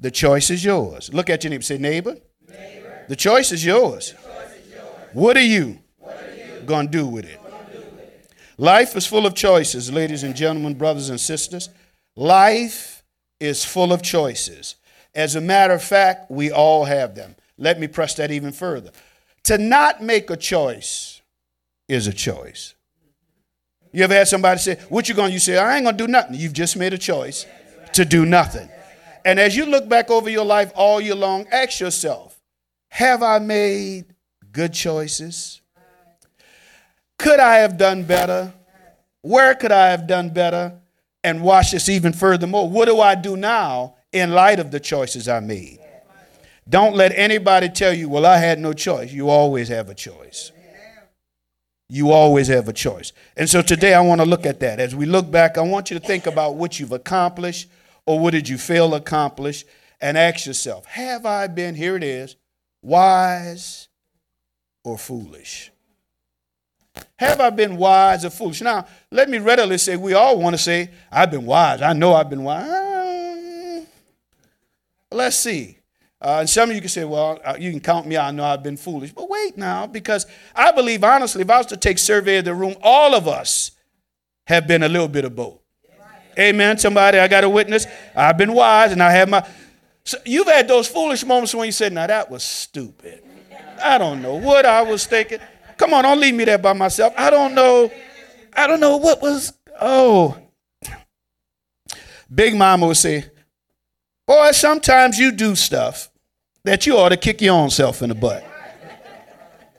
The choice is yours. Look at your neighbor. Say, neighbor, neighbor. the choice is yours. Choice is yours. What are you, you? going to do with it? Life is full of choices, ladies and gentlemen, brothers and sisters. Life is full of choices. As a matter of fact, we all have them. Let me press that even further. To not make a choice is a choice. You ever had somebody say, What you gonna? You say, I ain't gonna do nothing. You've just made a choice to do nothing. And as you look back over your life all year long, ask yourself, have I made good choices? Could I have done better? Where could I have done better? And watch this even furthermore. What do I do now in light of the choices I made? Don't let anybody tell you, well, I had no choice. You always have a choice. You always have a choice. And so today I want to look at that. As we look back, I want you to think about what you've accomplished or what did you fail to accomplish and ask yourself, have I been, here it is, wise or foolish? Have I been wise or foolish? Now, let me readily say we all want to say, I've been wise. I know I've been wise. Let's see. Uh, and some of you can say, well, uh, you can count me out. I know I've been foolish. But wait now, because I believe, honestly, if I was to take survey of the room, all of us have been a little bit of both. Amen. Somebody, I got a witness. I've been wise and I have my. So you've had those foolish moments when you said, now that was stupid. I don't know what I was thinking. Come on, don't leave me there by myself. I don't know. I don't know what was. Oh. Big Mama would say, Boy, sometimes you do stuff that you ought to kick your own self in the butt.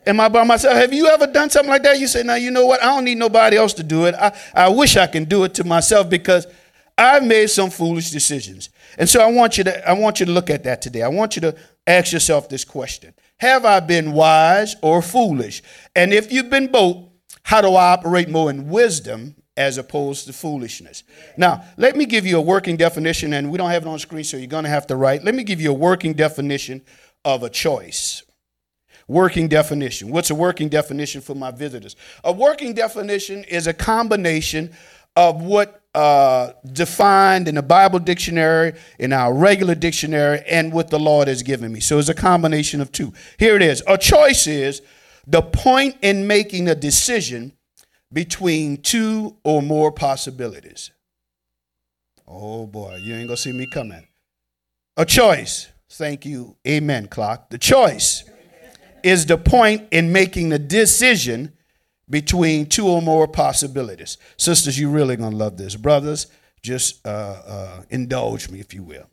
Am I by myself? Have you ever done something like that? You say, now you know what? I don't need nobody else to do it. I, I wish I can do it to myself because I've made some foolish decisions. And so I want you to I want you to look at that today. I want you to ask yourself this question. Have I been wise or foolish? And if you've been both, how do I operate more in wisdom as opposed to foolishness? Now, let me give you a working definition, and we don't have it on screen, so you're going to have to write. Let me give you a working definition of a choice. Working definition. What's a working definition for my visitors? A working definition is a combination of what uh, defined in the Bible dictionary, in our regular dictionary, and what the Lord has given me. So it's a combination of two. Here it is. A choice is the point in making a decision between two or more possibilities. Oh boy, you ain't gonna see me coming. A choice. Thank you. Amen, clock. The choice is the point in making the decision between two or more possibilities. Sisters, you really gonna love this. Brothers, just uh, uh, indulge me, if you will.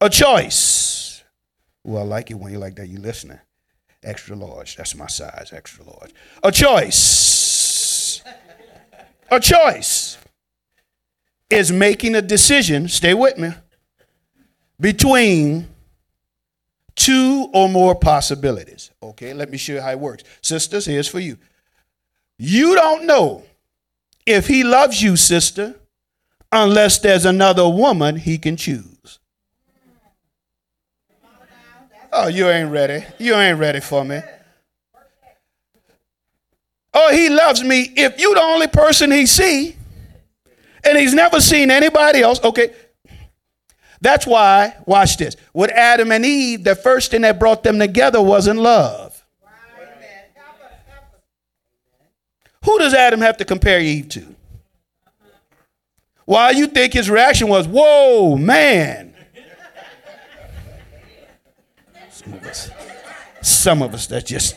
A choice. Well, I like it when you like that. You listening? Extra large. That's my size. Extra large. A choice. A choice is making a decision. Stay with me. Between two or more possibilities. Okay, let me show you how it works. Sisters, here's for you. You don't know if he loves you, sister, unless there's another woman he can choose. Oh, you ain't ready. You ain't ready for me. Oh, he loves me if you the only person he see and he's never seen anybody else. Okay. That's why, watch this. With Adam and Eve, the first thing that brought them together wasn't love. Who does Adam have to compare Eve to? Why you think his reaction was, whoa, man. Some of us, some of us that just.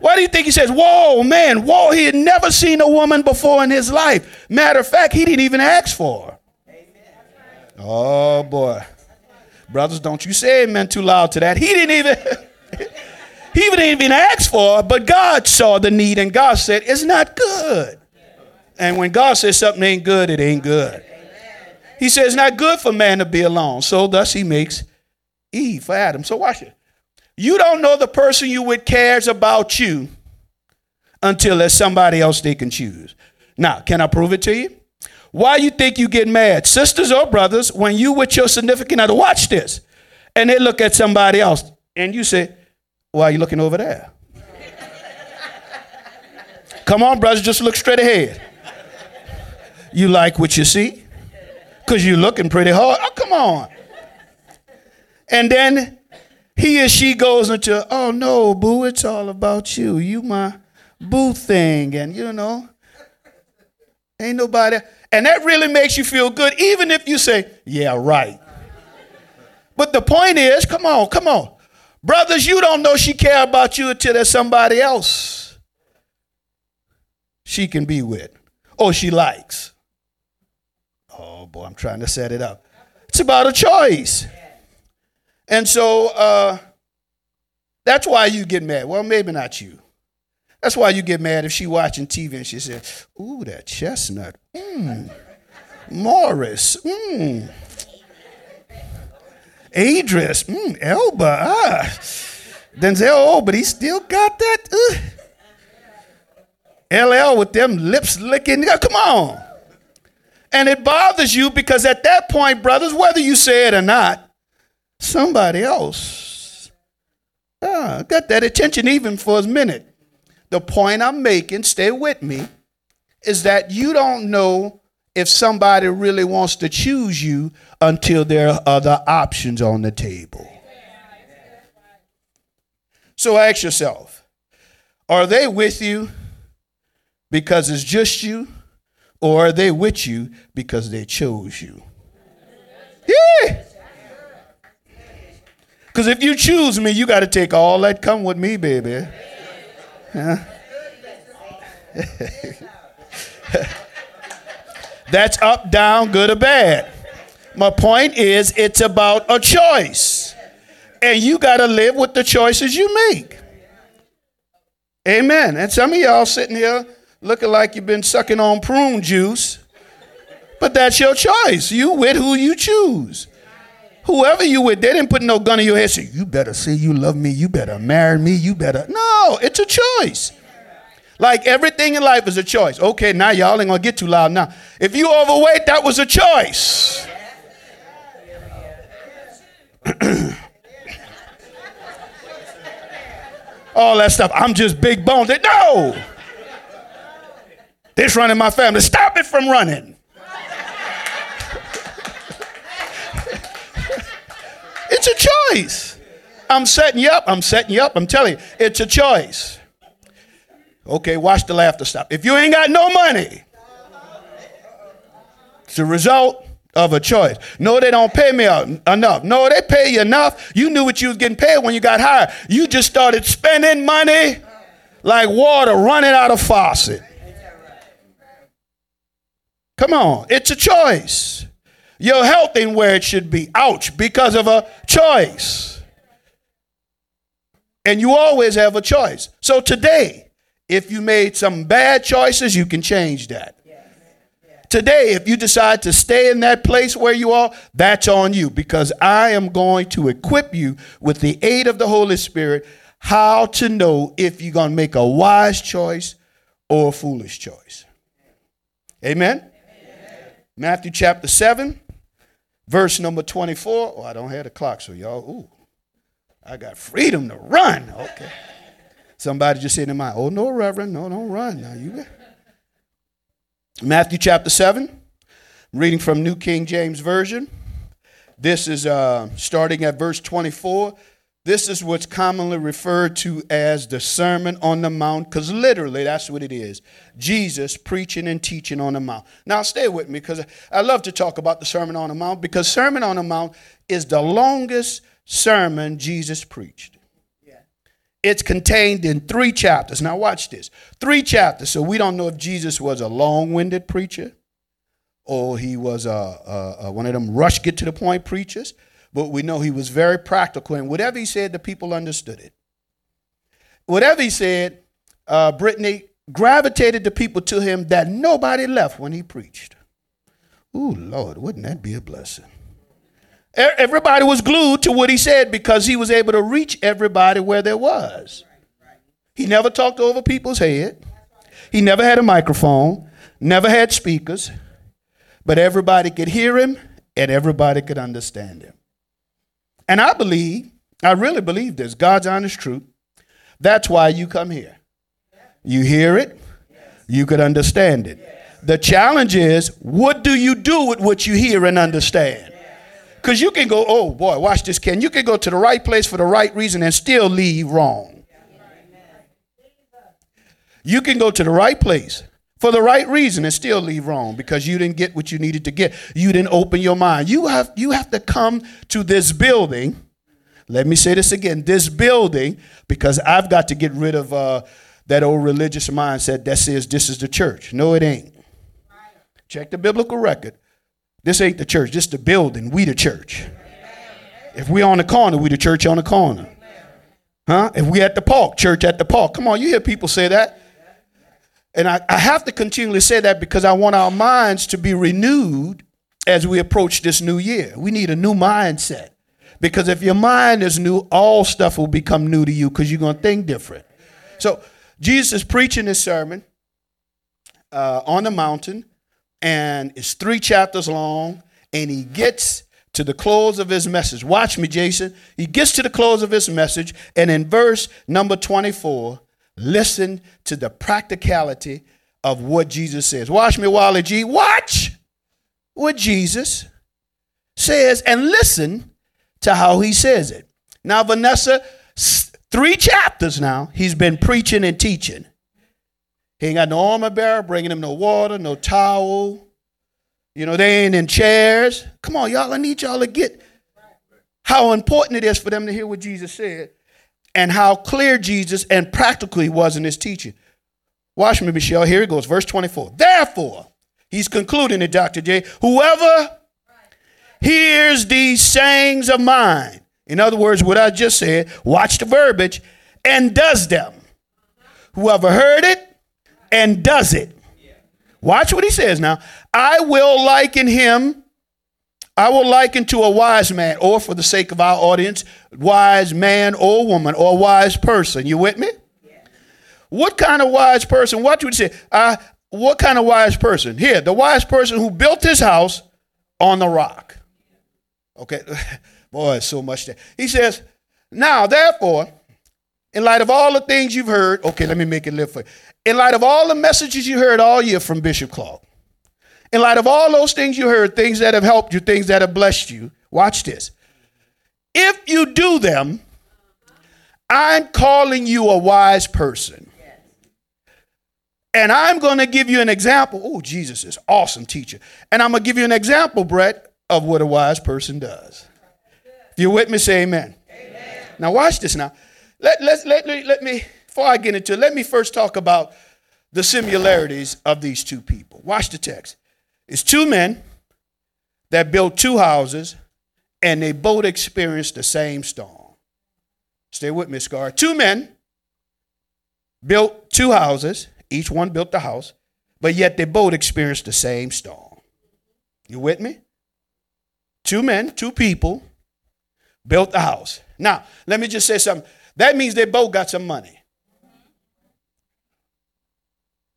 Why do you think he says, whoa, man, whoa, he had never seen a woman before in his life. Matter of fact, he didn't even ask for her. Oh, boy. Brothers, don't you say amen too loud to that. He didn't even. He didn't even ask for it, but God saw the need and God said, It's not good. And when God says something ain't good, it ain't good. He says it's not good for man to be alone. So thus he makes Eve for Adam. So watch it. You don't know the person you with cares about you until there's somebody else they can choose. Now, can I prove it to you? Why you think you get mad, sisters or brothers, when you with your significant other? Watch this, and they look at somebody else, and you say, why are you looking over there? Come on, brothers, just look straight ahead. You like what you see? Because you're looking pretty hard. Oh, come on. And then he or she goes into, oh no, boo, it's all about you. You my boo thing. And you know, ain't nobody. And that really makes you feel good, even if you say, yeah, right. But the point is, come on, come on. Brothers, you don't know she care about you until there's somebody else she can be with or she likes. Oh boy, I'm trying to set it up. It's about a choice. And so uh, that's why you get mad. Well, maybe not you. That's why you get mad if she watching TV and she says, "Ooh, that chestnut, mmm, Morris, mmm, Idris, mmm, Elba, ah, Denzel, oh, but he still got that." Uh. LL with them lips licking. Come on. And it bothers you because at that point, brothers, whether you say it or not, somebody else ah, got that attention even for a minute. The point I'm making, stay with me, is that you don't know if somebody really wants to choose you until there are other options on the table. So ask yourself are they with you because it's just you, or are they with you because they chose you? Yeah. Because if you choose me, you got to take all that come with me, baby. Huh? That's up, down, good or bad. My point is, it's about a choice. And you got to live with the choices you make. Amen. And some of y'all sitting here looking like you've been sucking on prune juice, but that's your choice. You with who you choose. Whoever you with, they didn't put no gun in your head. Say, you better say you love me. You better marry me. You better. No, it's a choice. Like everything in life is a choice. Okay, now y'all ain't gonna get too loud now. If you overweight, that was a choice. All that stuff. I'm just big boned. No. This running my family. Stop it from running. it's a choice. I'm setting you up. I'm setting you up. I'm telling you, it's a choice. Okay, watch the laughter stop. If you ain't got no money, it's a result of a choice. No, they don't pay me enough. No, they pay you enough. You knew what you was getting paid when you got hired. You just started spending money like water running out of faucet. Come on, it's a choice. Your health ain't where it should be. Ouch, because of a choice. And you always have a choice. So today, if you made some bad choices, you can change that. Today, if you decide to stay in that place where you are, that's on you because I am going to equip you with the aid of the Holy Spirit how to know if you're going to make a wise choice or a foolish choice. Amen? Matthew chapter 7, verse number 24. Oh, I don't have the clock, so y'all, ooh, I got freedom to run. Okay. Somebody just said in my, oh, no, Reverend, no, don't run. Now you Matthew chapter 7, reading from New King James Version. This is uh, starting at verse 24 this is what's commonly referred to as the Sermon on the Mount, because literally that's what it is Jesus preaching and teaching on the Mount. Now, stay with me because I love to talk about the Sermon on the Mount because Sermon on the Mount is the longest sermon Jesus preached. It's contained in three chapters. Now, watch this three chapters. So, we don't know if Jesus was a long winded preacher or he was a, a, a, one of them rush get to the point preachers but we know he was very practical, and whatever he said, the people understood it. Whatever he said, uh, Brittany gravitated the people to him that nobody left when he preached. Ooh, Lord, wouldn't that be a blessing? Everybody was glued to what he said because he was able to reach everybody where there was. He never talked over people's head. He never had a microphone, never had speakers, but everybody could hear him and everybody could understand him. And I believe, I really believe this, God's honest truth. That's why you come here. You hear it, you could understand it. The challenge is, what do you do with what you hear and understand? Because you can go, oh boy, watch this, Ken. You can go to the right place for the right reason and still leave wrong. You can go to the right place for the right reason and still leave wrong because you didn't get what you needed to get. You didn't open your mind. You have you have to come to this building. Let me say this again. This building, because I've got to get rid of uh, that old religious mindset that says this is the church. No, it ain't. Check the biblical record. This ain't the church. This the building. We the church. If we on the corner, we the church on the corner. Huh? If we at the park, church at the park. Come on, you hear people say that. And I, I have to continually say that because I want our minds to be renewed as we approach this new year. We need a new mindset. Because if your mind is new, all stuff will become new to you because you're going to think different. So Jesus is preaching this sermon uh, on the mountain and it's three chapters long, and he gets to the close of his message. Watch me, Jason. He gets to the close of his message, and in verse number 24, listen to the practicality of what Jesus says. Watch me, Wally G. Watch what Jesus says and listen to how he says it. Now, Vanessa, three chapters now, he's been preaching and teaching. He ain't got no armor bearer, bringing him no water, no towel. You know, they ain't in chairs. Come on, y'all. I need y'all to get how important it is for them to hear what Jesus said and how clear Jesus and practical he was in his teaching. Watch me, Michelle. Here it goes, verse 24. Therefore, he's concluding it, Dr. J. Whoever hears these sayings of mine, in other words, what I just said, watch the verbiage, and does them. Whoever heard it and does it. Watch what he says now. I will liken him, I will liken to a wise man, or for the sake of our audience, wise man or woman or wise person. You with me? What kind of wise person? What would you? Uh, what kind of wise person? Here, the wise person who built his house on the rock. Okay, boy, so much there. He says, now therefore, in light of all the things you've heard, okay, let me make it live for you in light of all the messages you heard all year from Bishop Clark, in light of all those things you heard, things that have helped you, things that have blessed you, watch this. If you do them, I'm calling you a wise person. And I'm going to give you an example. Oh, Jesus is awesome teacher. And I'm going to give you an example, Brett, of what a wise person does. If you're with me, say amen. amen. Now watch this now. Let, let, let, let me before I get into it, let me first talk about the similarities of these two people. Watch the text. It's two men that built two houses and they both experienced the same storm. Stay with me, Scar. Two men built two houses, each one built the house, but yet they both experienced the same storm. You with me? Two men, two people built the house. Now, let me just say something. That means they both got some money.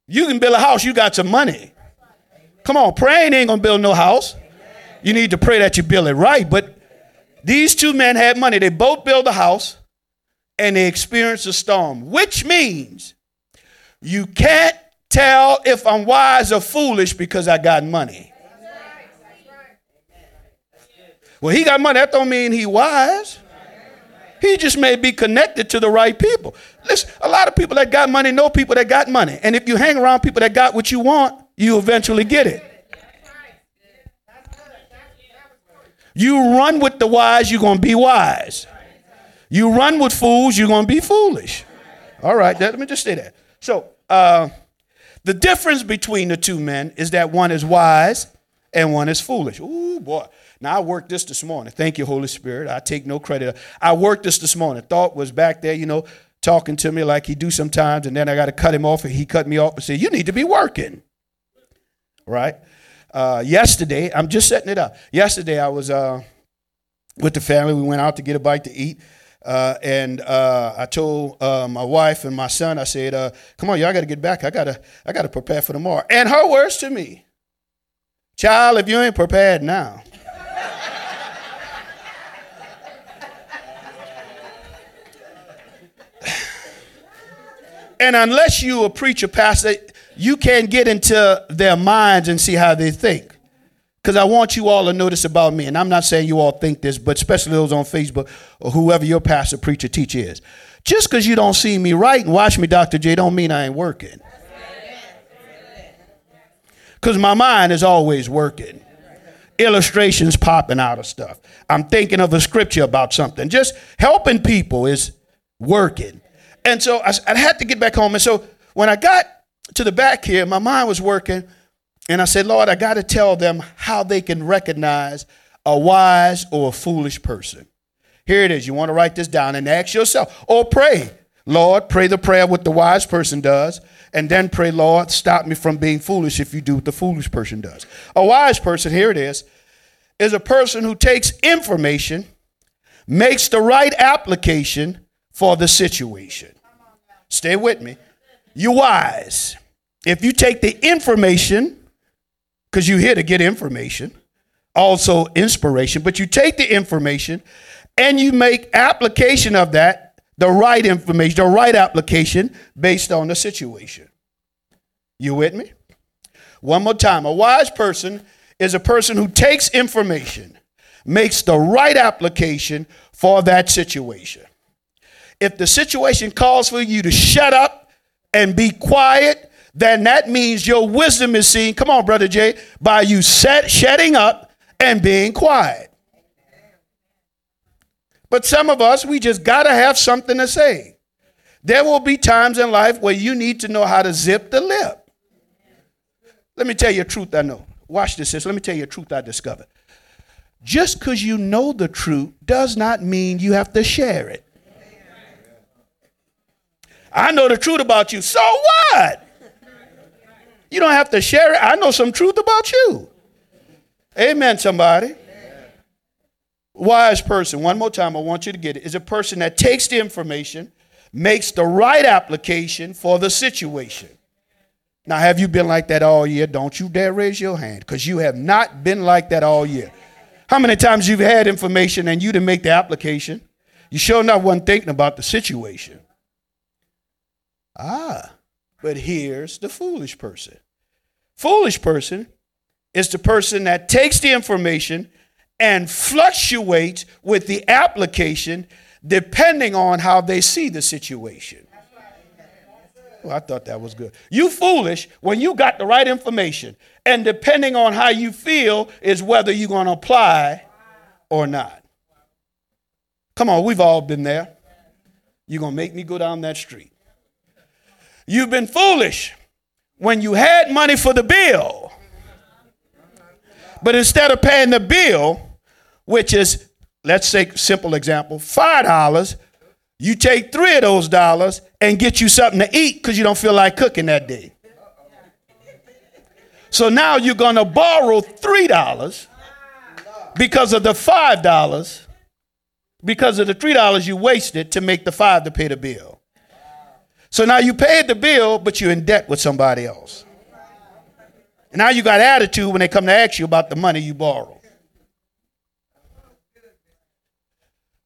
You can build a house, you got some money. Come on, praying ain't gonna build no house. You need to pray that you build it right. But these two men had money. They both built a house and they experienced a storm, which means you can't tell if I'm wise or foolish because I got money. Well, he got money. That don't mean he wise. He just may be connected to the right people. Listen, a lot of people that got money know people that got money. And if you hang around people that got what you want, you eventually get it. You run with the wise, you're going to be wise. You run with fools, you're going to be foolish. All right, let me just say that. So, uh, the difference between the two men is that one is wise and one is foolish. Ooh, boy. Now, I worked this this morning. Thank you, Holy Spirit. I take no credit. I worked this this morning. Thought was back there, you know, talking to me like he do sometimes, and then I got to cut him off, and he cut me off and said, "You need to be working." Right? Uh, yesterday, I'm just setting it up. Yesterday, I was uh, with the family. We went out to get a bite to eat. Uh, and uh, I told uh, my wife and my son, I said, uh, "Come on, y'all got to get back. I gotta, I gotta prepare for tomorrow." And her words to me, "Child, if you ain't prepared now, And unless you a preacher, pastor, you can't get into their minds and see how they think. because I want you all to notice about me. And I'm not saying you all think this, but especially those on Facebook or whoever your pastor, preacher, teacher is. Just because you don't see me right and watch me, Dr. J, don't mean I ain't working. Because my mind is always working. Illustrations popping out of stuff. I'm thinking of a scripture about something. Just helping people is working. And so I, I had to get back home. And so when I got to the back here, my mind was working. And I said, Lord, I got to tell them how they can recognize a wise or a foolish person. Here it is. You want to write this down and ask yourself, or pray. Lord, pray the prayer what the wise person does, and then pray, Lord, stop me from being foolish if you do what the foolish person does. A wise person, here it is, is a person who takes information, makes the right application for the situation. Stay with me. You're wise. If you take the information, because you're here to get information, also inspiration, but you take the information and you make application of that, the right information, the right application based on the situation. You with me? One more time. A wise person is a person who takes information, makes the right application for that situation. If the situation calls for you to shut up and be quiet, then that means your wisdom is seen, come on, Brother Jay, by you set, shutting up and being quiet. But some of us, we just got to have something to say. There will be times in life where you need to know how to zip the lip. Let me tell you a truth I know. Watch this, sis. Let me tell you a truth I discovered. Just because you know the truth does not mean you have to share it. I know the truth about you. So what? You don't have to share it. I know some truth about you. Amen, somebody. Wise person, one more time, I want you to get it, is a person that takes the information, makes the right application for the situation. Now, have you been like that all year? Don't you dare raise your hand because you have not been like that all year. How many times you've had information and you didn't make the application? You sure enough wasn't thinking about the situation. Ah, but here's the foolish person. Foolish person is the person that takes the information and fluctuates with the application depending on how they see the situation. Well, I thought that was good. You foolish when you got the right information, and depending on how you feel is whether you're going to apply or not. Come on, we've all been there. You're going to make me go down that street. You've been foolish when you had money for the bill, but instead of paying the bill, which is, let's say, simple example, $5, you take three of those dollars and get you something to eat because you don't feel like cooking that day. So now you're going to borrow $3 because of the $5, because of the $3 you wasted to make the 5 to pay the bill. So now you paid the bill, but you're in debt with somebody else. And now you got attitude when they come to ask you about the money you borrowed.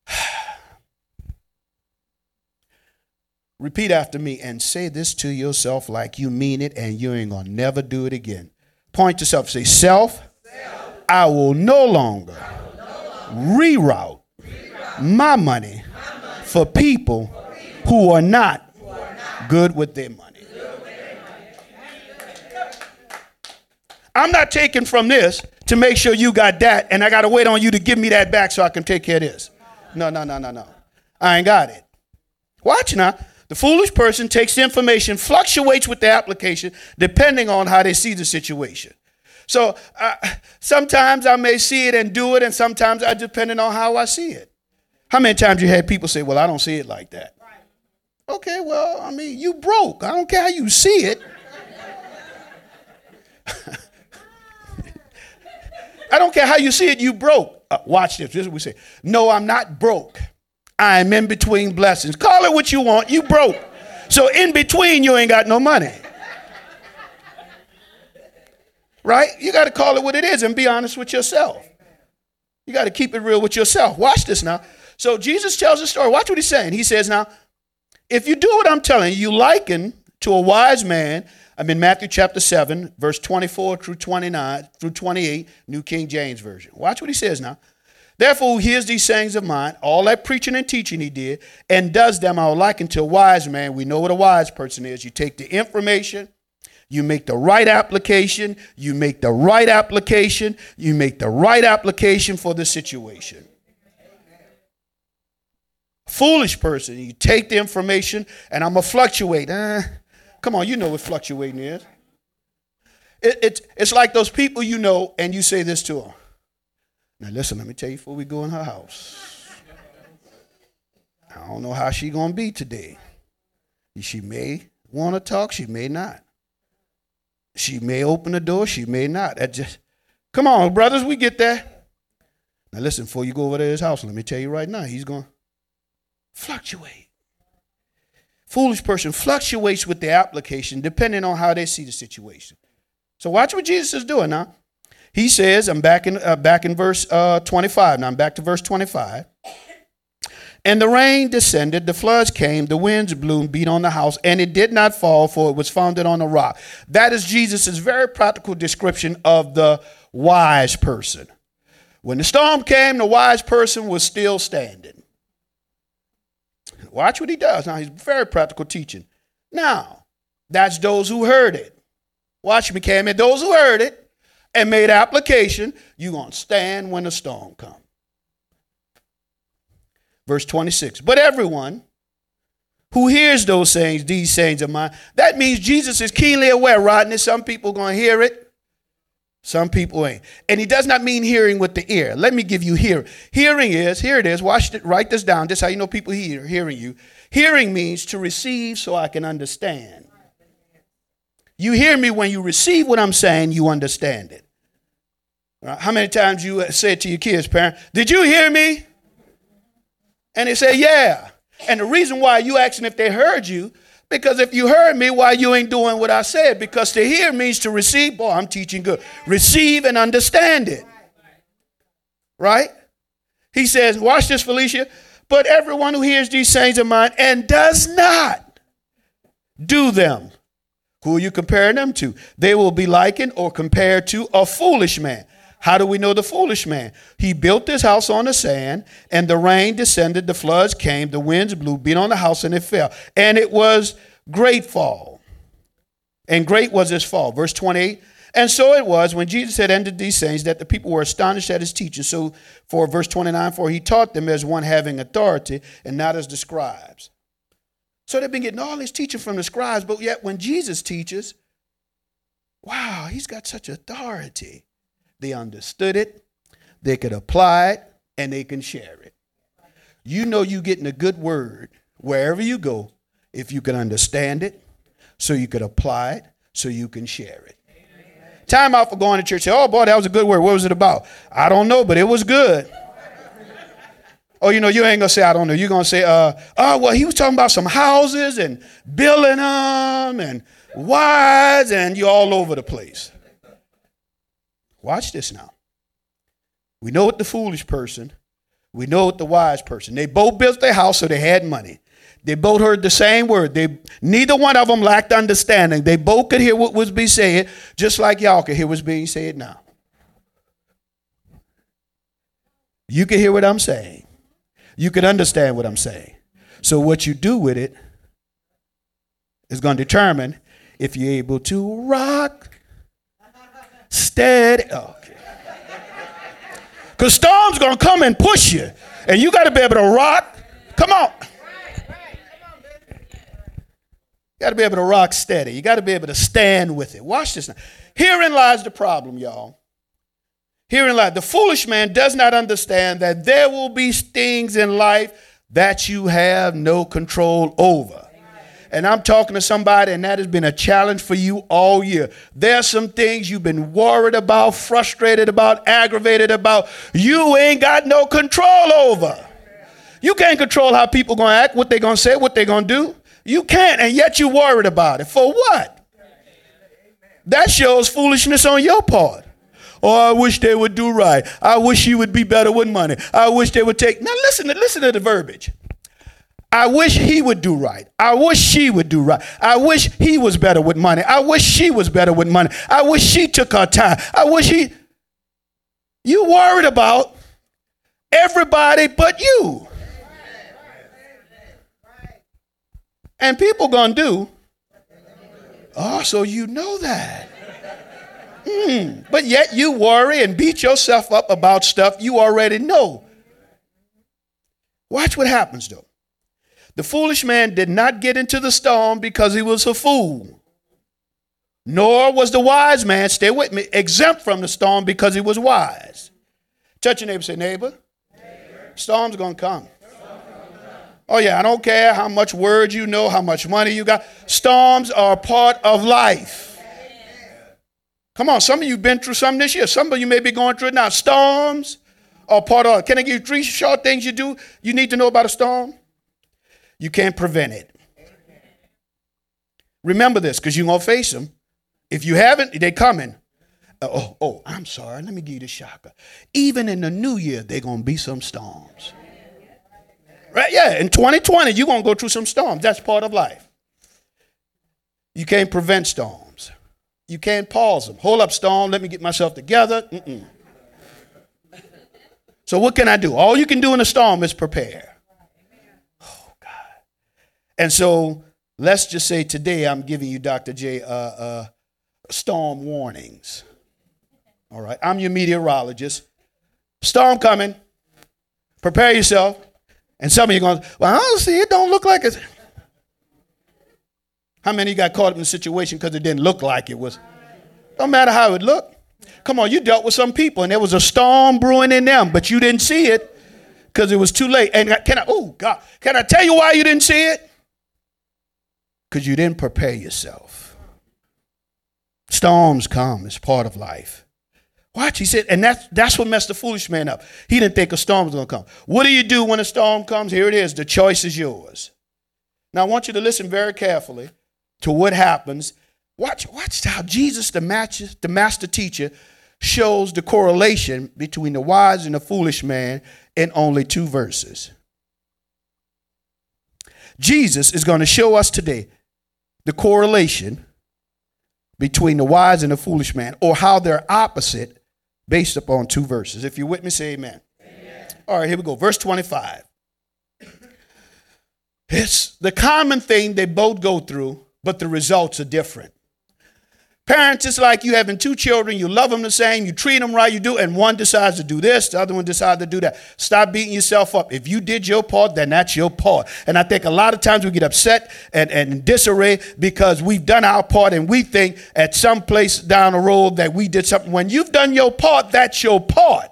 Repeat after me and say this to yourself like you mean it and you ain't gonna never do it again. Point to self, say, Self, self I, will no longer, will no longer reroute, reroute my, money my money for people, for people who are not good with their money. I'm not taking from this to make sure you got that, and I got to wait on you to give me that back so I can take care of this. No, no, no, no, no. I ain't got it. Watch now. The foolish person takes the information, fluctuates with the application depending on how they see the situation. So uh, sometimes I may see it and do it, and sometimes I depending on how I see it. How many times you had people say, "Well, I don't see it like that." Okay, well, I mean, you broke. I don't care how you see it. I don't care how you see it, you broke. Uh, watch this. This is what we say. No, I'm not broke. I'm in between blessings. Call it what you want. You broke. So in between, you ain't got no money. Right? You got to call it what it is and be honest with yourself. You got to keep it real with yourself. Watch this now. So Jesus tells a story. Watch what he's saying. He says, Now, if you do what I'm telling you, you liken to a wise man I'm in Matthew chapter 7, verse 24 through 29 through 28, New King James Version. Watch what he says now. Therefore, who hears these sayings of mine, all that preaching and teaching he did, and does them, I will liken to a wise man. We know what a wise person is. You take the information, you make the right application, you make the right application, you make the right application for the situation. Foolish person, you take the information, and I'm going to fluctuate. Eh, Come on, you know what fluctuating is. It, it, it's like those people you know, and you say this to them. Now listen, let me tell you before we go in her house. I don't know how she gonna be today. She may want to talk, she may not. She may open the door, she may not. That just come on, brothers, we get there. Now listen, before you go over to his house, let me tell you right now, he's gonna fluctuate foolish person fluctuates with the application depending on how they see the situation. So watch what Jesus is doing now. He says, I'm back in, uh, back in verse uh, 25. Now I'm back to verse 25. And the rain descended, the floods came, the winds blew and beat on the house, and it did not fall, for it was founded on a rock. That is Jesus' very practical description of the wise person. When the storm came, the wise person was still standing. Watch what he does. Now, he's very practical teaching. Now, that's those who heard it. Watch me, Cam. And those who heard it and made application, you're going to stand when the storm comes. Verse 26. But everyone who hears those sayings, these sayings of mine, that means Jesus is keenly aware, Rodney. Some people going to hear it some people ain't. And he does not mean hearing with the ear. Let me give you hearing. Hearing is, here it is, watch it, write this down. This is how you know people hear, hearing you. Hearing means to receive so I can understand. You hear me when you receive what I'm saying, you understand it. Right? How many times you uh, said to your kids, parent, did you hear me? And they say, yeah. And the reason why you asking if they heard you because if you heard me, why you ain't doing what I said? Because to hear means to receive. Boy, I'm teaching good. Receive and understand it. Right? He says, watch this, Felicia. But everyone who hears these sayings of mine and does not do them, who are you comparing them to? They will be likened or compared to a foolish man. How do we know the foolish man? He built his house on the sand, and the rain descended, the floods came, the winds blew, beat on the house, and it fell. And it was great fall. And great was his fall. Verse 28. And so it was when Jesus had ended these sayings that the people were astonished at his teaching. So, for verse 29, for he taught them as one having authority and not as the scribes. So they've been getting all this teaching from the scribes, but yet when Jesus teaches, wow, he's got such authority. They understood it, they could apply it, and they can share it. You know you're getting a good word wherever you go if you can understand it, so you could apply it, so you can share it. Time out for going to church. Say, oh boy, that was a good word. What was it about? I don't know, but it was good. Oh, you know, you ain't gonna say I don't know. You're gonna say, uh, oh, well, he was talking about some houses and building them and wives, and you're all over the place. Watch this now. We know what the foolish person, we know what the wise person. They both built their house so they had money. They both heard the same word. They neither one of them lacked understanding. They both could hear what was being said, just like y'all could hear what's being said now. You can hear what I'm saying. You can understand what I'm saying. So what you do with it is going to determine if you're able to rock steady. Oh, okay. Because storm's to come and push you. And you got to be able to rock. Come on. You got to be able to rock steady. You got to be able to stand with it. Watch this now. Herein lies the problem, y'all. Herein lies the foolish man does not understand that there will be things in life that you have no control over and I'm talking to somebody, and that has been a challenge for you all year. There's some things you've been worried about, frustrated about, aggravated about. You ain't got no control over. You can't control how people gonna act, what they gonna say, what they gonna do. You can't, and yet you worried about it. For what? That shows foolishness on your part. Oh, I wish they would do right. I wish you would be better with money. I wish they would take. Now listen, to listen to the verbiage. I wish he would do right. I wish she would do right. I wish he was better with money. I wish she was better with money. I wish she took her time. I wish he. You worried about everybody but you. And people gonna do. Oh, so you know that. Mm, but yet you worry and beat yourself up about stuff you already know. Watch what happens though. The foolish man did not get into the storm because he was a fool. Nor was the wise man, stay with me, exempt from the storm because he was wise. Touch your neighbor, say, neighbor, neighbor. storm's gonna come. Oh, yeah, I don't care how much word you know, how much money you got. Storms are part of life. Come on, some of you been through some this year. Some of you may be going through it now. Storms are part of Can I give you three short things you do you need to know about a storm? You can't prevent it. Remember this, because you're going to face them. If you haven't, they're coming. Uh, oh, oh, I'm sorry. Let me give you the shocker. Even in the new year, they're going to be some storms. Right? Yeah, in 2020, you're going to go through some storms. That's part of life. You can't prevent storms. You can't pause them. Hold up, storm. Let me get myself together. Mm-mm. So, what can I do? All you can do in a storm is prepare. And so, let's just say today I'm giving you, Dr. J, uh, uh, storm warnings. All right. I'm your meteorologist. Storm coming. Prepare yourself. And some of you going, well, I don't see it. Don't look like it. How many got caught up in the situation because it didn't look like it was? Don't matter how it looked. Come on, you dealt with some people and there was a storm brewing in them, but you didn't see it because it was too late. And can I, oh God, can I tell you why you didn't see it? Because you didn't prepare yourself. Storms come, it's part of life. Watch, he said, and that's that's what messed the foolish man up. He didn't think a storm was gonna come. What do you do when a storm comes? Here it is. The choice is yours. Now I want you to listen very carefully to what happens. Watch, watch how Jesus, the master, the master teacher, shows the correlation between the wise and the foolish man in only two verses. Jesus is going to show us today the correlation between the wise and the foolish man, or how they're opposite based upon two verses. If you're with me, say amen. amen. All right, here we go. Verse 25. It's the common thing they both go through, but the results are different. Parents, it's like you having two children, you love them the same, you treat them right, you do, and one decides to do this, the other one decides to do that. Stop beating yourself up. If you did your part, then that's your part. And I think a lot of times we get upset and, and disarray because we've done our part and we think at some place down the road that we did something. When you've done your part, that's your part.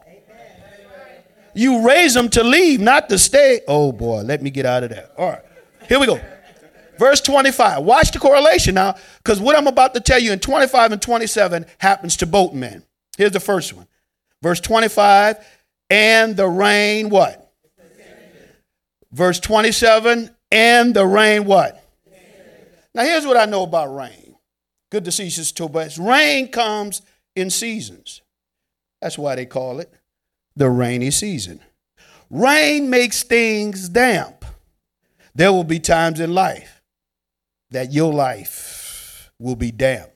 You raise them to leave, not to stay. Oh boy, let me get out of there. All right, here we go. Verse 25. Watch the correlation now, because what I'm about to tell you in 25 and 27 happens to boatmen. Here's the first one. Verse 25, and the rain what? Verse 27, and the rain what? Now here's what I know about rain. Good to see you, Sister Tobias. Rain comes in seasons. That's why they call it the rainy season. Rain makes things damp. There will be times in life that your life will be damp.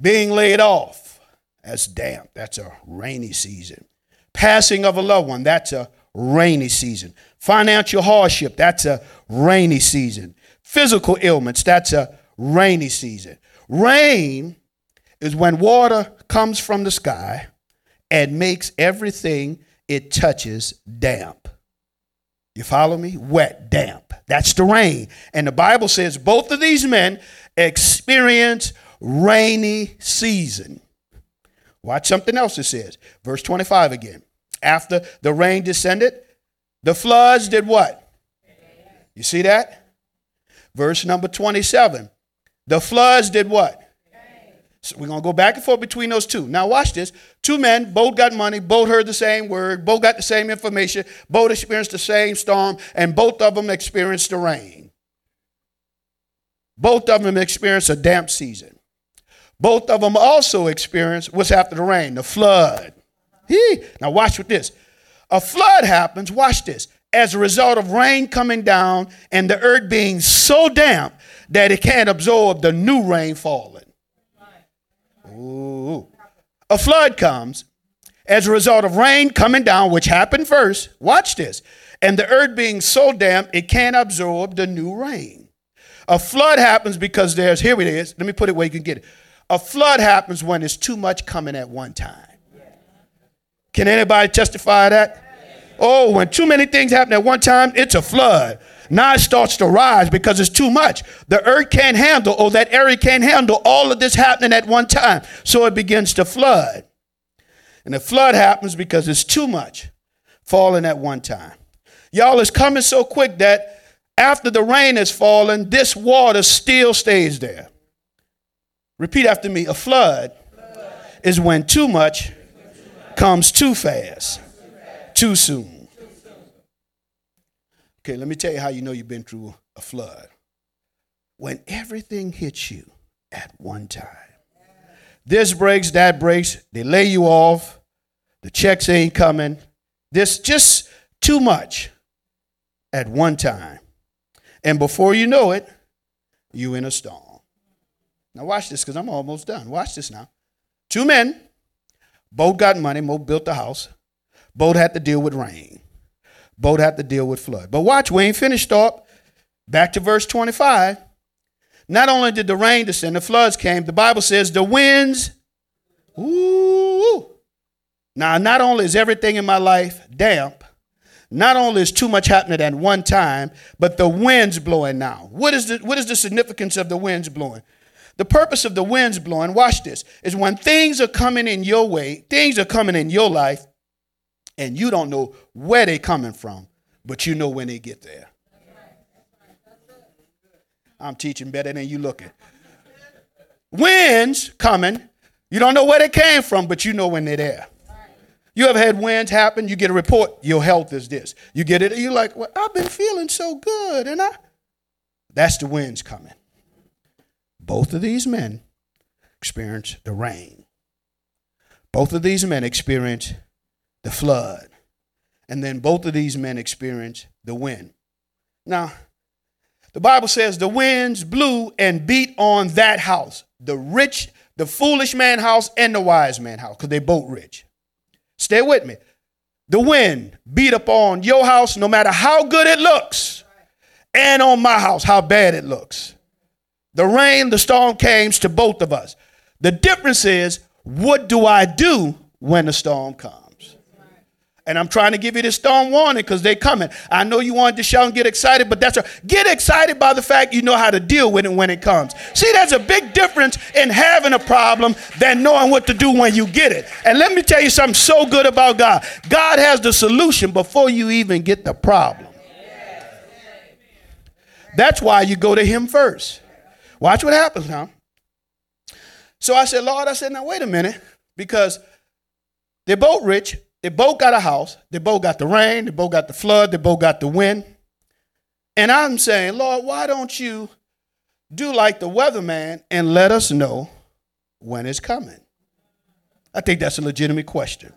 Being laid off, that's damp. That's a rainy season. Passing of a loved one, that's a rainy season. Financial hardship, that's a rainy season. Physical ailments, that's a rainy season. Rain is when water comes from the sky and makes everything it touches damp. You follow me? Wet, damp. That's the rain. And the Bible says both of these men experience rainy season. Watch something else it says. Verse 25 again. After the rain descended, the floods did what? You see that? Verse number 27. The floods did what? So we're going to go back and forth between those two. Now, watch this. Two men, both got money, both heard the same word, both got the same information, both experienced the same storm, and both of them experienced the rain. Both of them experienced a damp season. Both of them also experienced what's after the rain, the flood. Now, watch with this. A flood happens, watch this, as a result of rain coming down and the earth being so damp that it can't absorb the new rain falling. Ooh. A flood comes as a result of rain coming down, which happened first. Watch this. And the earth being so damp, it can't absorb the new rain. A flood happens because there's, here it is. Let me put it where you can get it. A flood happens when there's too much coming at one time. Can anybody testify that? Oh, when too many things happen at one time, it's a flood. Now it starts to rise because it's too much. The earth can't handle, or that area can't handle all of this happening at one time. So it begins to flood. And the flood happens because it's too much falling at one time. Y'all, it's coming so quick that after the rain has fallen, this water still stays there. Repeat after me a flood, flood. is when too much comes too fast, too soon. Okay, let me tell you how you know you've been through a flood. When everything hits you at one time. This breaks, that breaks, they lay you off, the checks ain't coming. This just too much at one time. And before you know it, you in a storm. Now watch this because I'm almost done. Watch this now. Two men both got money. Both built the house. Both had to deal with rain. Both had to deal with flood. But watch, we ain't finished up. Back to verse 25. Not only did the rain descend, the floods came. The Bible says the winds. Ooh. Now, not only is everything in my life damp, not only is too much happening at one time, but the wind's blowing now. What is the, what is the significance of the winds blowing? The purpose of the winds blowing, watch this, is when things are coming in your way, things are coming in your life, and you don't know where they're coming from, but you know when they get there. I'm teaching better than you looking. Winds coming, you don't know where they came from, but you know when they're there. You ever had winds happen? You get a report, your health is this. You get it, you're like, well, I've been feeling so good, and I. That's the winds coming. Both of these men experience the rain. Both of these men experienced the flood. And then both of these men experienced the wind. Now, the Bible says the winds blew and beat on that house, the rich, the foolish man house, and the wise man house, because they both rich. Stay with me. The wind beat upon your house, no matter how good it looks, and on my house, how bad it looks. The rain, the storm came to both of us. The difference is, what do I do when the storm comes? And I'm trying to give you this storm warning because they're coming. I know you wanted to shout and get excited, but that's a get excited by the fact you know how to deal with it when it comes. See, there's a big difference in having a problem than knowing what to do when you get it. And let me tell you something so good about God. God has the solution before you even get the problem. That's why you go to him first. Watch what happens now. So I said, Lord, I said, now wait a minute, because they're both rich. They both got a house. They both got the rain. They both got the flood. They both got the wind. And I'm saying, Lord, why don't you do like the weatherman and let us know when it's coming? I think that's a legitimate question.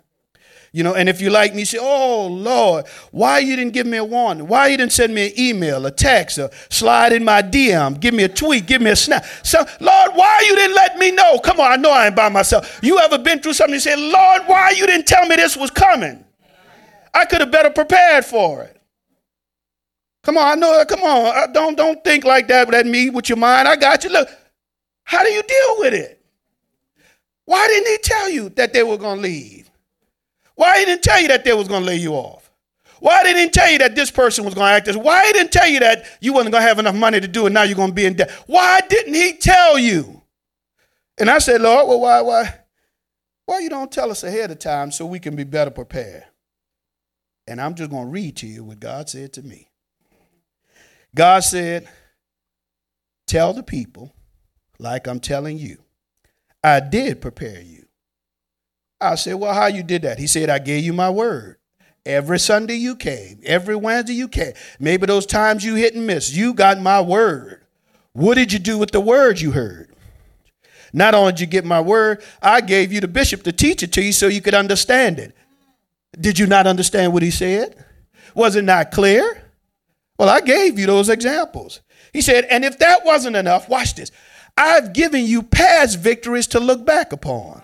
You know, and if you like me, say, oh Lord, why you didn't give me a warning? Why you didn't send me an email, a text, or slide in my DM, give me a tweet, give me a snap. So, Lord, why you didn't let me know? Come on, I know I ain't by myself. You ever been through something? You say, Lord, why you didn't tell me this was coming? I could have better prepared for it. Come on, I know. Come on, don't don't think like that. Let me with your mind. I got you. Look, how do you deal with it? Why didn't he tell you that they were to leave? Why he didn't tell you that they was going to lay you off? Why didn't he tell you that this person was going to act this? Why he didn't tell you that you wasn't going to have enough money to do it? Now you're going to be in debt. Why didn't he tell you? And I said, Lord, well, why, why, why you don't tell us ahead of time so we can be better prepared? And I'm just going to read to you what God said to me. God said, tell the people, like I'm telling you, I did prepare you. I said, Well, how you did that? He said, I gave you my word. Every Sunday you came, every Wednesday you came. Maybe those times you hit and miss, you got my word. What did you do with the word you heard? Not only did you get my word, I gave you the bishop to teach it to you so you could understand it. Did you not understand what he said? Was it not clear? Well, I gave you those examples. He said, and if that wasn't enough, watch this. I've given you past victories to look back upon.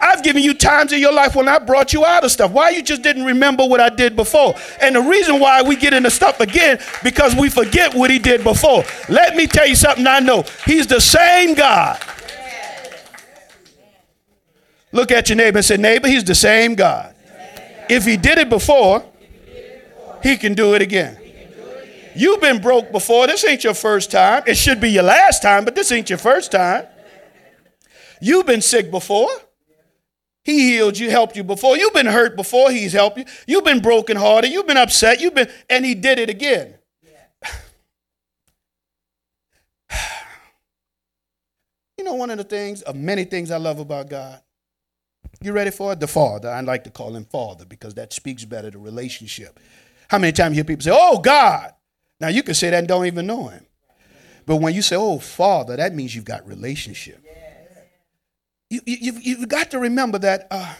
I've given you times in your life when I brought you out of stuff. Why you just didn't remember what I did before? And the reason why we get into stuff again because we forget what he did before. Let me tell you something I know. He's the same God. Look at your neighbor and say, neighbor, he's the same God. If he did it before, he can do it again. You've been broke before. This ain't your first time. It should be your last time, but this ain't your first time. You've been sick before. He healed you, helped you before. You've been hurt before. He's helped you. You've been brokenhearted. You've been upset. You've been, and he did it again. you know, one of the things, of many things I love about God. You ready for it? The Father. I like to call him Father because that speaks better to relationship. How many times you hear people say, Oh, God? Now you can say that and don't even know him. But when you say, oh, Father, that means you've got relationship. You, you, have you've got to remember that uh,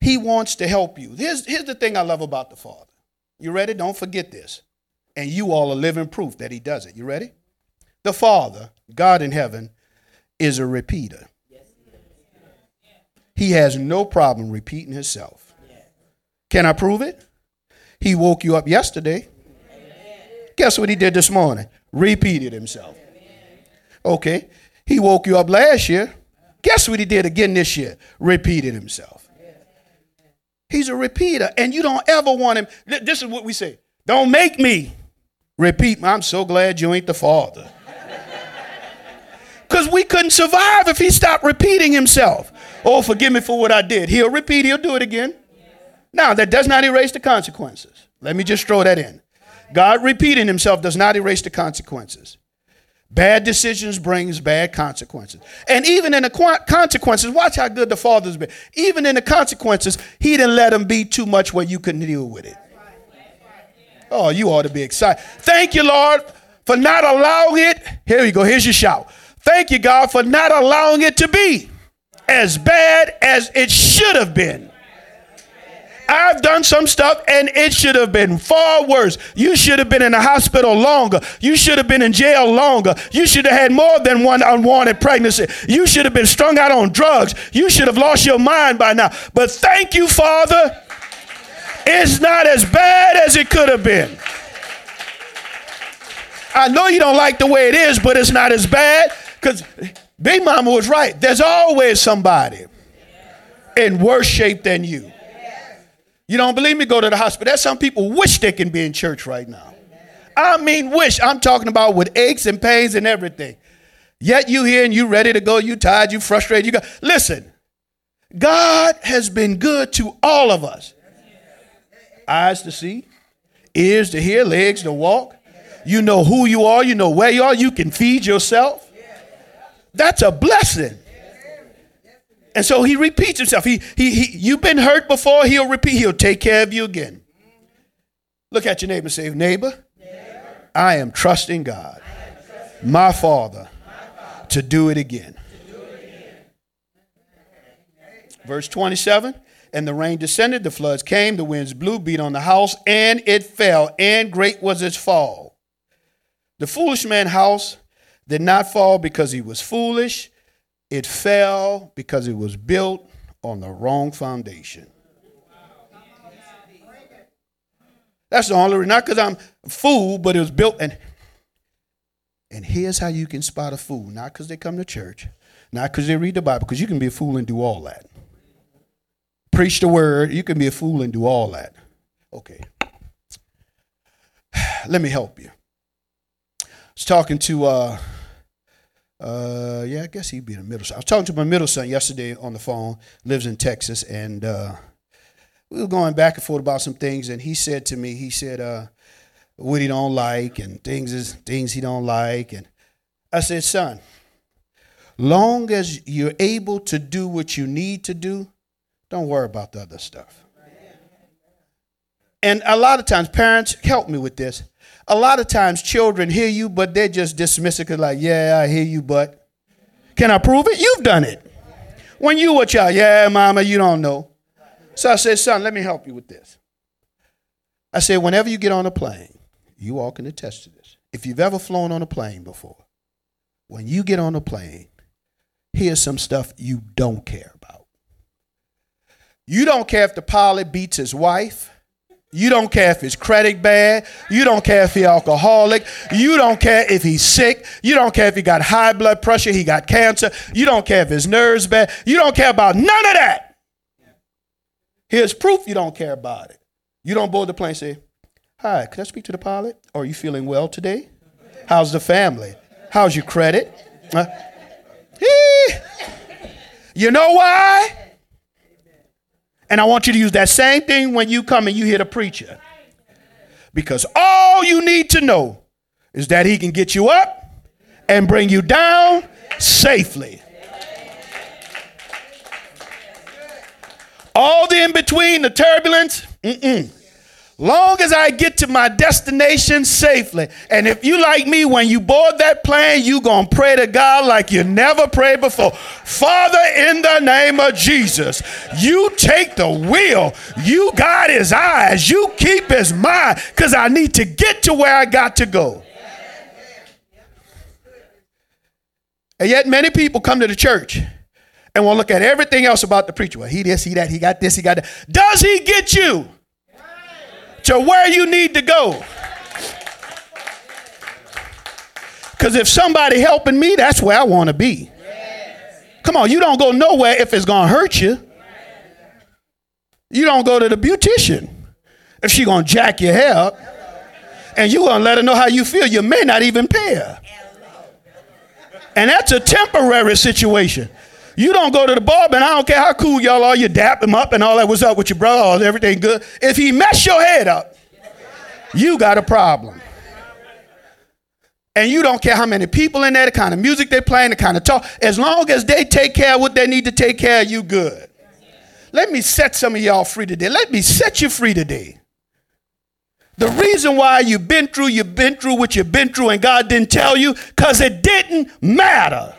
he wants to help you. Here's, here's the thing I love about the Father. You ready? Don't forget this. And you all are living proof that he does it. You ready? The Father, God in heaven, is a repeater. He has no problem repeating himself. Can I prove it? He woke you up yesterday. Guess what he did this morning? Repeated himself. Okay. He woke you up last year. Guess what he did again this year? Repeated himself. He's a repeater, and you don't ever want him. This is what we say don't make me repeat. I'm so glad you ain't the father. Because we couldn't survive if he stopped repeating himself. Oh, forgive me for what I did. He'll repeat, he'll do it again. Now, that does not erase the consequences. Let me just throw that in. God repeating himself does not erase the consequences. Bad decisions brings bad consequences. And even in the consequences, watch how good the Father's been. Even in the consequences, he didn't let them be too much where you couldn't deal with it. Oh, you ought to be excited. Thank you, Lord, for not allowing it. Here you go. Here's your shout. Thank you, God, for not allowing it to be as bad as it should have been. I've done some stuff and it should have been far worse. You should have been in the hospital longer. You should have been in jail longer. You should have had more than one unwanted pregnancy. You should have been strung out on drugs. You should have lost your mind by now. But thank you, Father. It's not as bad as it could have been. I know you don't like the way it is, but it's not as bad because Big Mama was right. There's always somebody in worse shape than you. You don't believe me? Go to the hospital. There's some people wish they can be in church right now. I mean, wish. I'm talking about with aches and pains and everything. Yet you here and you ready to go. You tired. You frustrated. You got. Listen, God has been good to all of us. Eyes to see, ears to hear, legs to walk. You know who you are. You know where you are. You can feed yourself. That's a blessing. And so he repeats himself. He, he, he, you've been hurt before, he'll repeat, he'll take care of you again. Look at your neighbor and say, neighbor, neighbor I am trusting God, am trusting my, Father, my Father, to do it again. Do it again. Verse 27 And the rain descended, the floods came, the winds blew, beat on the house, and it fell, and great was its fall. The foolish man's house did not fall because he was foolish it fell because it was built on the wrong foundation. That's the only reason. Not because I'm a fool, but it was built. And, and here's how you can spot a fool. Not because they come to church, not because they read the Bible, because you can be a fool and do all that. Preach the word, you can be a fool and do all that. Okay. Let me help you. I was talking to uh, uh, yeah, I guess he'd be in the middle. Son. I was talking to my middle son yesterday on the phone. Lives in Texas, and uh, we were going back and forth about some things. And he said to me, he said, uh, "What he don't like, and things is things he don't like." And I said, "Son, long as you're able to do what you need to do, don't worry about the other stuff." And a lot of times, parents help me with this a lot of times children hear you, but they just dismiss it because, like, yeah, I hear you, but can I prove it? You've done it. When you were child, yeah, mama, you don't know. So I said, son, let me help you with this. I said, whenever you get on a plane, you all can attest to this. If you've ever flown on a plane before, when you get on a plane, here's some stuff you don't care about. You don't care if the pilot beats his wife. You don't care if his credit bad. You don't care if he's alcoholic. You don't care if he's sick. You don't care if he got high blood pressure, he got cancer. You don't care if his nerves bad. You don't care about none of that. Here's proof you don't care about it. You don't board the plane say, Hi, can I speak to the pilot? Are you feeling well today? How's the family? How's your credit? Uh, you know why? And I want you to use that same thing when you come and you hear the preacher. Because all you need to know is that he can get you up and bring you down safely. All the in between, the turbulence, mm-mm. Long as I get to my destination safely. And if you like me, when you board that plane, you to pray to God like you never prayed before. Father, in the name of Jesus, you take the wheel. You guide his eyes. You keep his mind because I need to get to where I got to go. And yet many people come to the church and will look at everything else about the preacher. Well, he this, he that, he got this, he got that. Does he get you? To where you need to go. Because if somebody helping me, that's where I want to be. Come on, you don't go nowhere if it's going to hurt you. You don't go to the beautician if she going to jack your hair up. And you going to let her know how you feel. You may not even pay her. And that's a temporary situation. You don't go to the barber, and I don't care how cool y'all are, you dap him up and all that. What's up with your brother? Everything good? If he mess your head up, you got a problem. And you don't care how many people in there, the kind of music they playing, the kind of talk. As long as they take care of what they need to take care of, you good. Let me set some of y'all free today. Let me set you free today. The reason why you've been through, you've been through what you've been through, and God didn't tell you, because it didn't matter.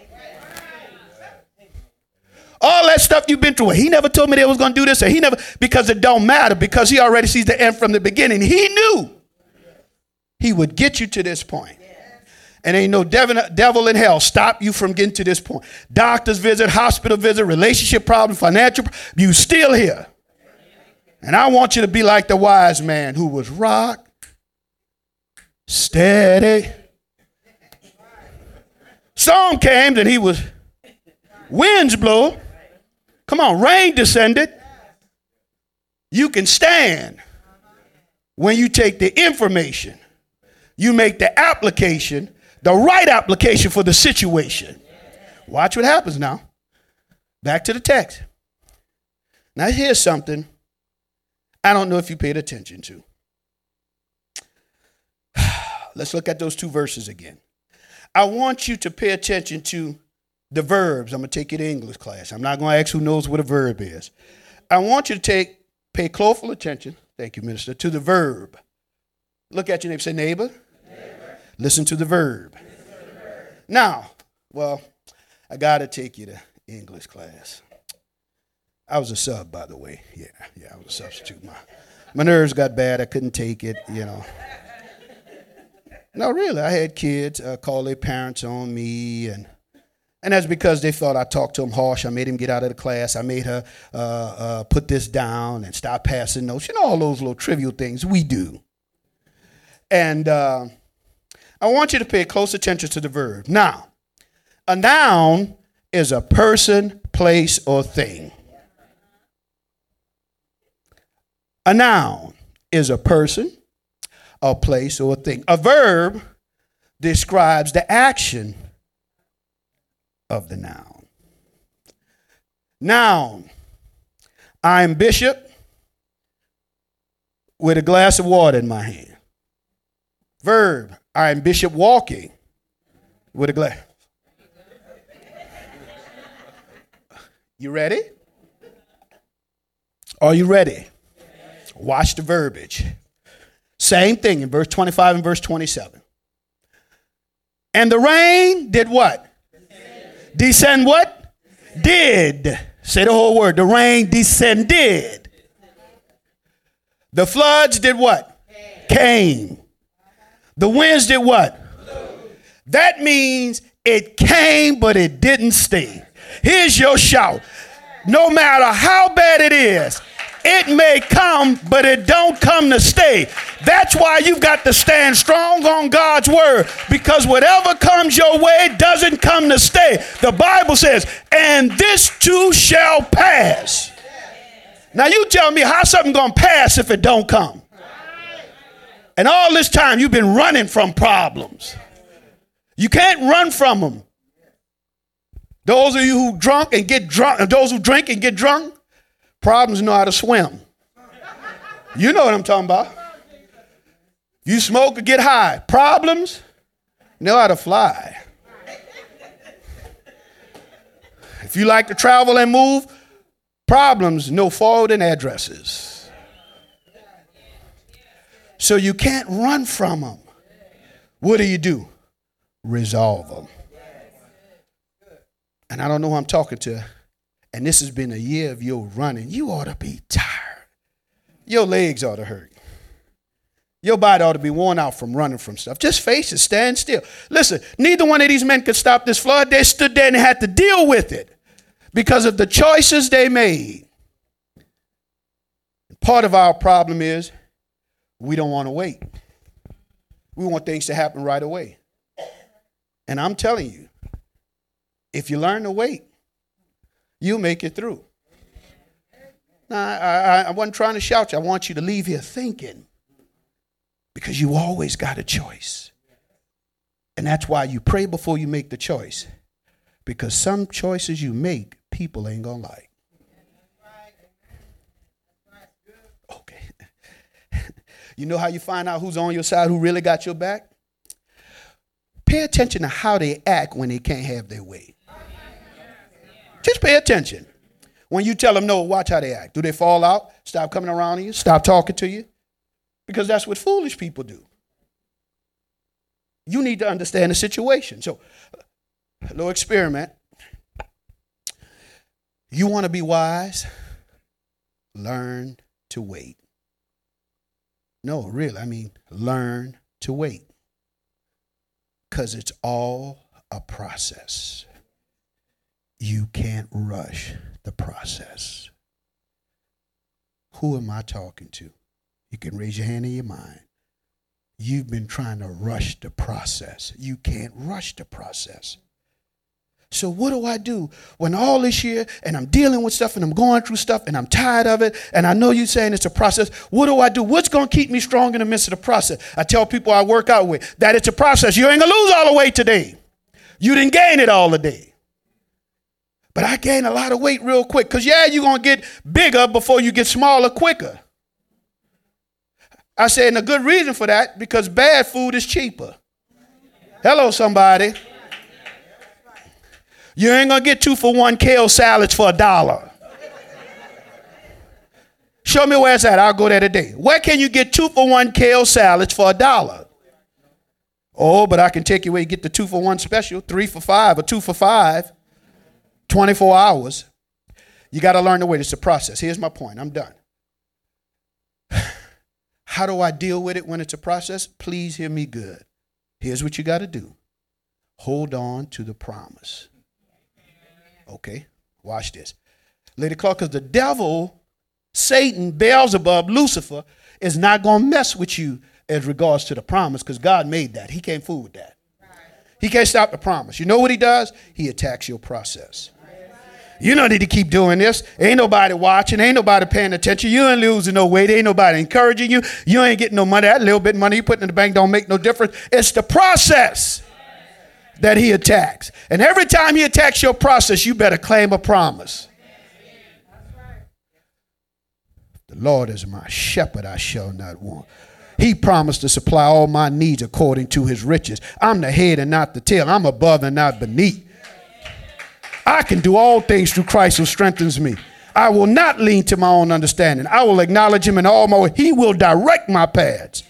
All that stuff you've been through. He never told me they was to do this, or he never, because it don't matter, because he already sees the end from the beginning. He knew he would get you to this point. And ain't no devil, devil in hell stop you from getting to this point. Doctor's visit, hospital visit, relationship problem, financial, you still here. And I want you to be like the wise man who was rock steady. Storm came and he was winds blow. Come on, rain descended. You can stand when you take the information, you make the application, the right application for the situation. Watch what happens now. Back to the text. Now, here's something I don't know if you paid attention to. Let's look at those two verses again. I want you to pay attention to the verbs. I'm going to take you to English class. I'm not going to ask who knows what a verb is. I want you to take pay close attention. Thank you, minister. To the verb. Look at your neighbor. Say neighbor. neighbor. Listen to the verb. Now, well, I got to take you to English class. I was a sub, by the way. Yeah, yeah, I was a substitute. My, my nerves got bad. I couldn't take it, you know. No, really, I had kids uh, call their parents on me and and that's because they thought I talked to him harsh. I made him get out of the class. I made her uh, uh, put this down and stop passing notes. You know, all those little trivial things we do. And uh, I want you to pay close attention to the verb. Now, a noun is a person, place, or thing. A noun is a person, a place, or a thing. A verb describes the action of the noun. Noun, I'm bishop with a glass of water in my hand. Verb, I'm bishop walking with a glass. You ready? Are you ready? Watch the verbiage. Same thing in verse 25 and verse 27. And the rain did what? Descend what? Did. Say the whole word. The rain descended. The floods did what? came. The winds did what? That means it came, but it didn't stay. Here's your shout. No matter how bad it is, it may come, but it don't come to stay. That's why you've got to stand strong on God's word because whatever comes your way doesn't come to stay. The Bible says, and this too shall pass. Now you tell me how something to pass if it don't come. And all this time you've been running from problems. You can't run from them. Those of you who drunk and get drunk, those who drink and get drunk, problems know how to swim. You know what I'm talking about. You smoke or get high, problems know how to fly. If you like to travel and move, problems know forwarding addresses. So you can't run from them. What do you do? Resolve them. And I don't know who I'm talking to. And this has been a year of your running. You ought to be tired. Your legs ought to hurt. Your body ought to be worn out from running from stuff. Just face it, stand still. Listen, neither one of these men could stop this flood. They stood there and had to deal with it because of the choices they made. Part of our problem is we don't want to wait. We want things to happen right away. And I'm telling you, if you learn to wait, you'll make it through. Now, I, I, I wasn't trying to shout you. I want you to leave here thinking because you always got a choice. And that's why you pray before you make the choice. Because some choices you make, people ain't going to like. Okay. you know how you find out who's on your side, who really got your back? Pay attention to how they act when they can't have their way. Pay attention. When you tell them no, watch how they act. Do they fall out? Stop coming around you? Stop talking to you? Because that's what foolish people do. You need to understand the situation. So, a little experiment. You want to be wise? Learn to wait. No, really, I mean, learn to wait. Because it's all a process you can't rush the process. Who am I talking to? You can raise your hand in your mind. You've been trying to rush the process. You can't rush the process. So, what do I do when all this year and I'm dealing with stuff and I'm going through stuff and I'm tired of it and I know you're saying it's a process? What do I do? What's going to keep me strong in the midst of the process? I tell people I work out with that it's a process. You ain't going to lose all the weight today. You didn't gain it all the day. But I gained a lot of weight real quick. Because, yeah, you're going to get bigger before you get smaller quicker. I said, and a good reason for that, because bad food is cheaper. Hello, somebody. You ain't going to get two for one kale salads for a dollar. Show me where it's at. I'll go there today. Where can you get two for one kale salads for a dollar? Oh, but I can take you where you get the two for one special, three for five, or two for five. 24 hours. You got to learn the way. It's a process. Here's my point. I'm done. How do I deal with it when it's a process? Please hear me good. Here's what you got to do hold on to the promise. Okay, watch this. Lady Clark, because the devil, Satan, Beelzebub, Lucifer, is not going to mess with you as regards to the promise because God made that. He can't fool with that. He can't stop the promise. You know what he does? He attacks your process. You don't need to keep doing this. Ain't nobody watching. Ain't nobody paying attention. You ain't losing no weight. Ain't nobody encouraging you. You ain't getting no money. That little bit of money you put in the bank don't make no difference. It's the process that he attacks. And every time he attacks your process, you better claim a promise. The Lord is my shepherd, I shall not want. He promised to supply all my needs according to his riches. I'm the head and not the tail. I'm above and not beneath. I can do all things through Christ who strengthens me. I will not lean to my own understanding. I will acknowledge him in all my ways. He will direct my paths.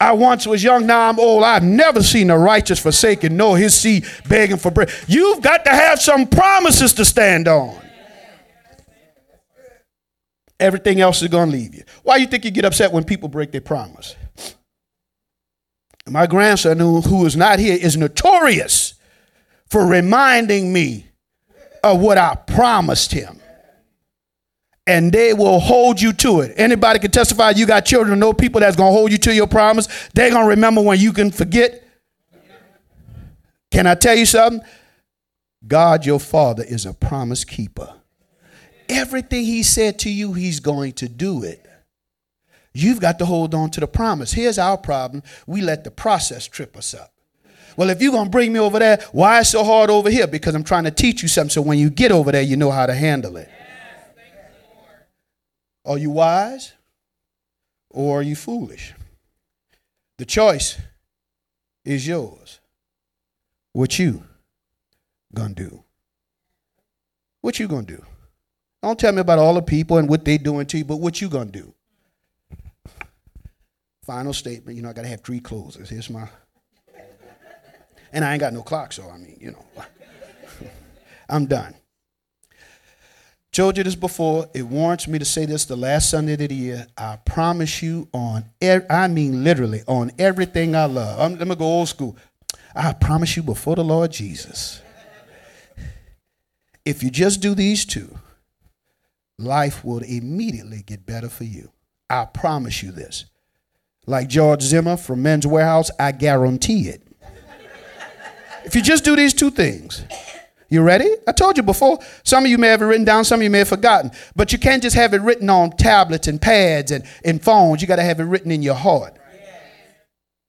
I once was young, now I'm old. I've never seen the righteous forsaken, nor his seed begging for bread. You've got to have some promises to stand on. Everything else is going to leave you. Why do you think you get upset when people break their promise? My grandson, who is not here, is notorious for reminding me of what I promised him. And they will hold you to it. Anybody can testify you got children, know people that's gonna hold you to your promise. They're gonna remember when you can forget. Can I tell you something? God, your father, is a promise keeper. Everything he said to you, he's going to do it. You've got to hold on to the promise. Here's our problem we let the process trip us up. Well, if you're going to bring me over there, why is so hard over here? Because I'm trying to teach you something so when you get over there, you know how to handle it. Are you wise or are you foolish? The choice is yours. What you gonna do? What you gonna do? Don't tell me about all the people and what they doing to you, but what you gonna do? Final statement. You know, I gotta have three closes. Here's my and I ain't got no clock, so I mean, you know, I'm done. Told you this before. It warrants me to say this the last Sunday of the year. I promise you on, I mean literally, on everything I love. I'm, let me go old school. I promise you before the Lord Jesus. If you just do these two, life will immediately get better for you. I promise you this. Like George Zimmer from Men's Wearhouse, I guarantee it. If you just do these two things, you ready? I told you before, some of you may have it written down, some of you may have forgotten, but you can't just have it written on tablets and pads and, and phones. You got to have it written in your heart.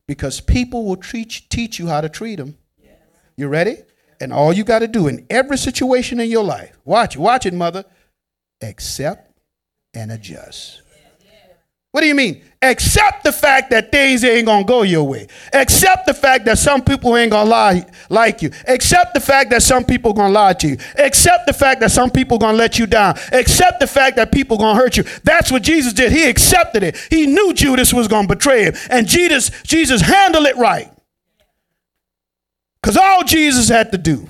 Because people will treat, teach you how to treat them. You ready? And all you got to do in every situation in your life, watch it, watch it, mother, accept and adjust. What do you mean? Accept the fact that things ain't gonna go your way. Accept the fact that some people ain't gonna lie like you. Accept the fact that some people gonna lie to you. Accept the fact that some people gonna let you down. Accept the fact that people gonna hurt you. That's what Jesus did. He accepted it. He knew Judas was gonna betray him, and Jesus Jesus handled it right. Cause all Jesus had to do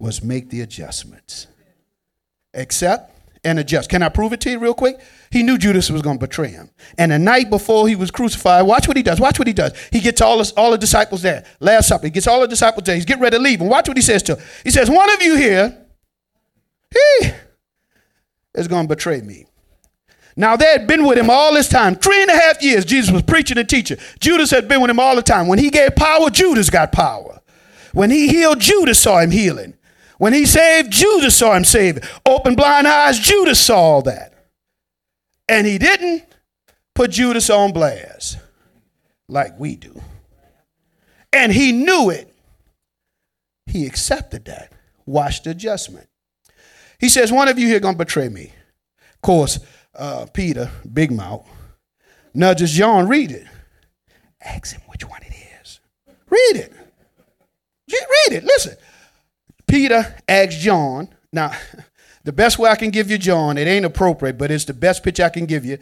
was make the adjustments. Accept and adjust. Can I prove it to you real quick? He knew Judas was going to betray him. And the night before he was crucified, watch what he does. Watch what he does. He gets all, the all the disciples there. Last supper. He gets all the disciples there. He's getting ready to leave. And watch what he says to him. He says, One of you here, he is going to betray me. Now, they had been with him all this time. Three and a half years, Jesus was preaching and teaching. Judas had been with him all the time. When he gave power, Judas got power. When he healed, Judas saw him healing. When he saved, Judas saw him saving. Open blind eyes, Judas saw all that. And he didn't put Judas on blast like we do. And he knew it. He accepted that. Watch the adjustment. He says, One of you here gonna betray me. Of course, uh, Peter, big mouth, nudges John, read it. Ask him which one it is. Read it. Read it. Listen. Peter asked John, now, the best way I can give you John, it ain't appropriate, but it's the best picture I can give you.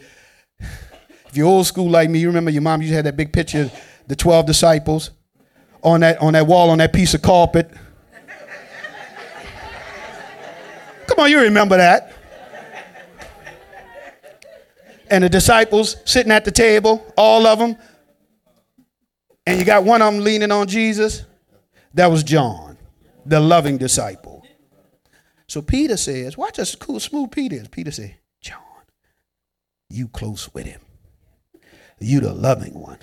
If you're old school like me, you remember your mom used to have that big picture of the 12 disciples on that, on that wall, on that piece of carpet. Come on, you remember that. And the disciples sitting at the table, all of them. And you got one of them leaning on Jesus. That was John the loving disciple. So Peter says, watch us cool, smooth Peter is. Peter says, John, you close with him. You the loving one.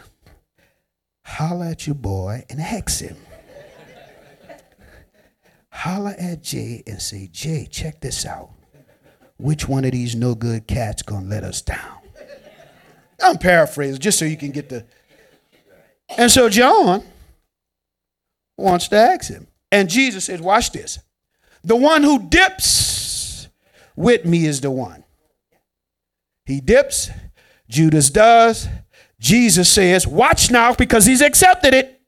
Holler at your boy and ask him. Holler at Jay and say, Jay, check this out. Which one of these no good cats gonna let us down? I'm paraphrasing just so you can get the. And so John wants to ask him. And Jesus says, Watch this. The one who dips with me is the one. He dips, Judas does. Jesus says, Watch now, because he's accepted it.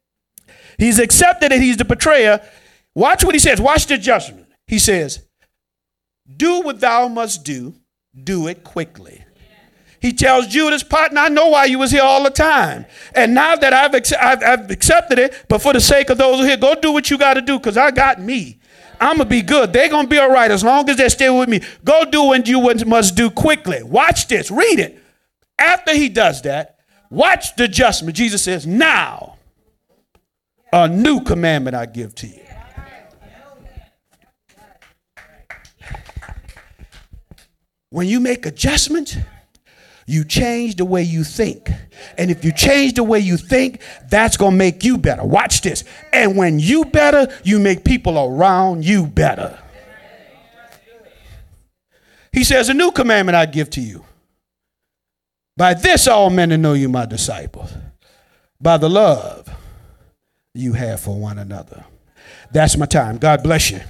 He's accepted it. He's the betrayer. Watch what he says. Watch the judgment. He says, Do what thou must do, do it quickly. He tells Judas, partner, I know why you was here all the time. And now that I've, I've, I've accepted it, but for the sake of those who are here, go do what you got to do because I got me. I'm going to be good. They're going to be all right as long as they stay with me. Go do what you must do quickly. Watch this. Read it. After he does that, Watch the adjustment. Jesus says, Now a new commandment I give to you. When you make adjustments, you change the way you think. And if you change the way you think, that's going to make you better. Watch this. And when you better, you make people around you better. He says, A new commandment I give to you. By this all men to know you my disciples. By the love you have for one another. That's my time. God bless you.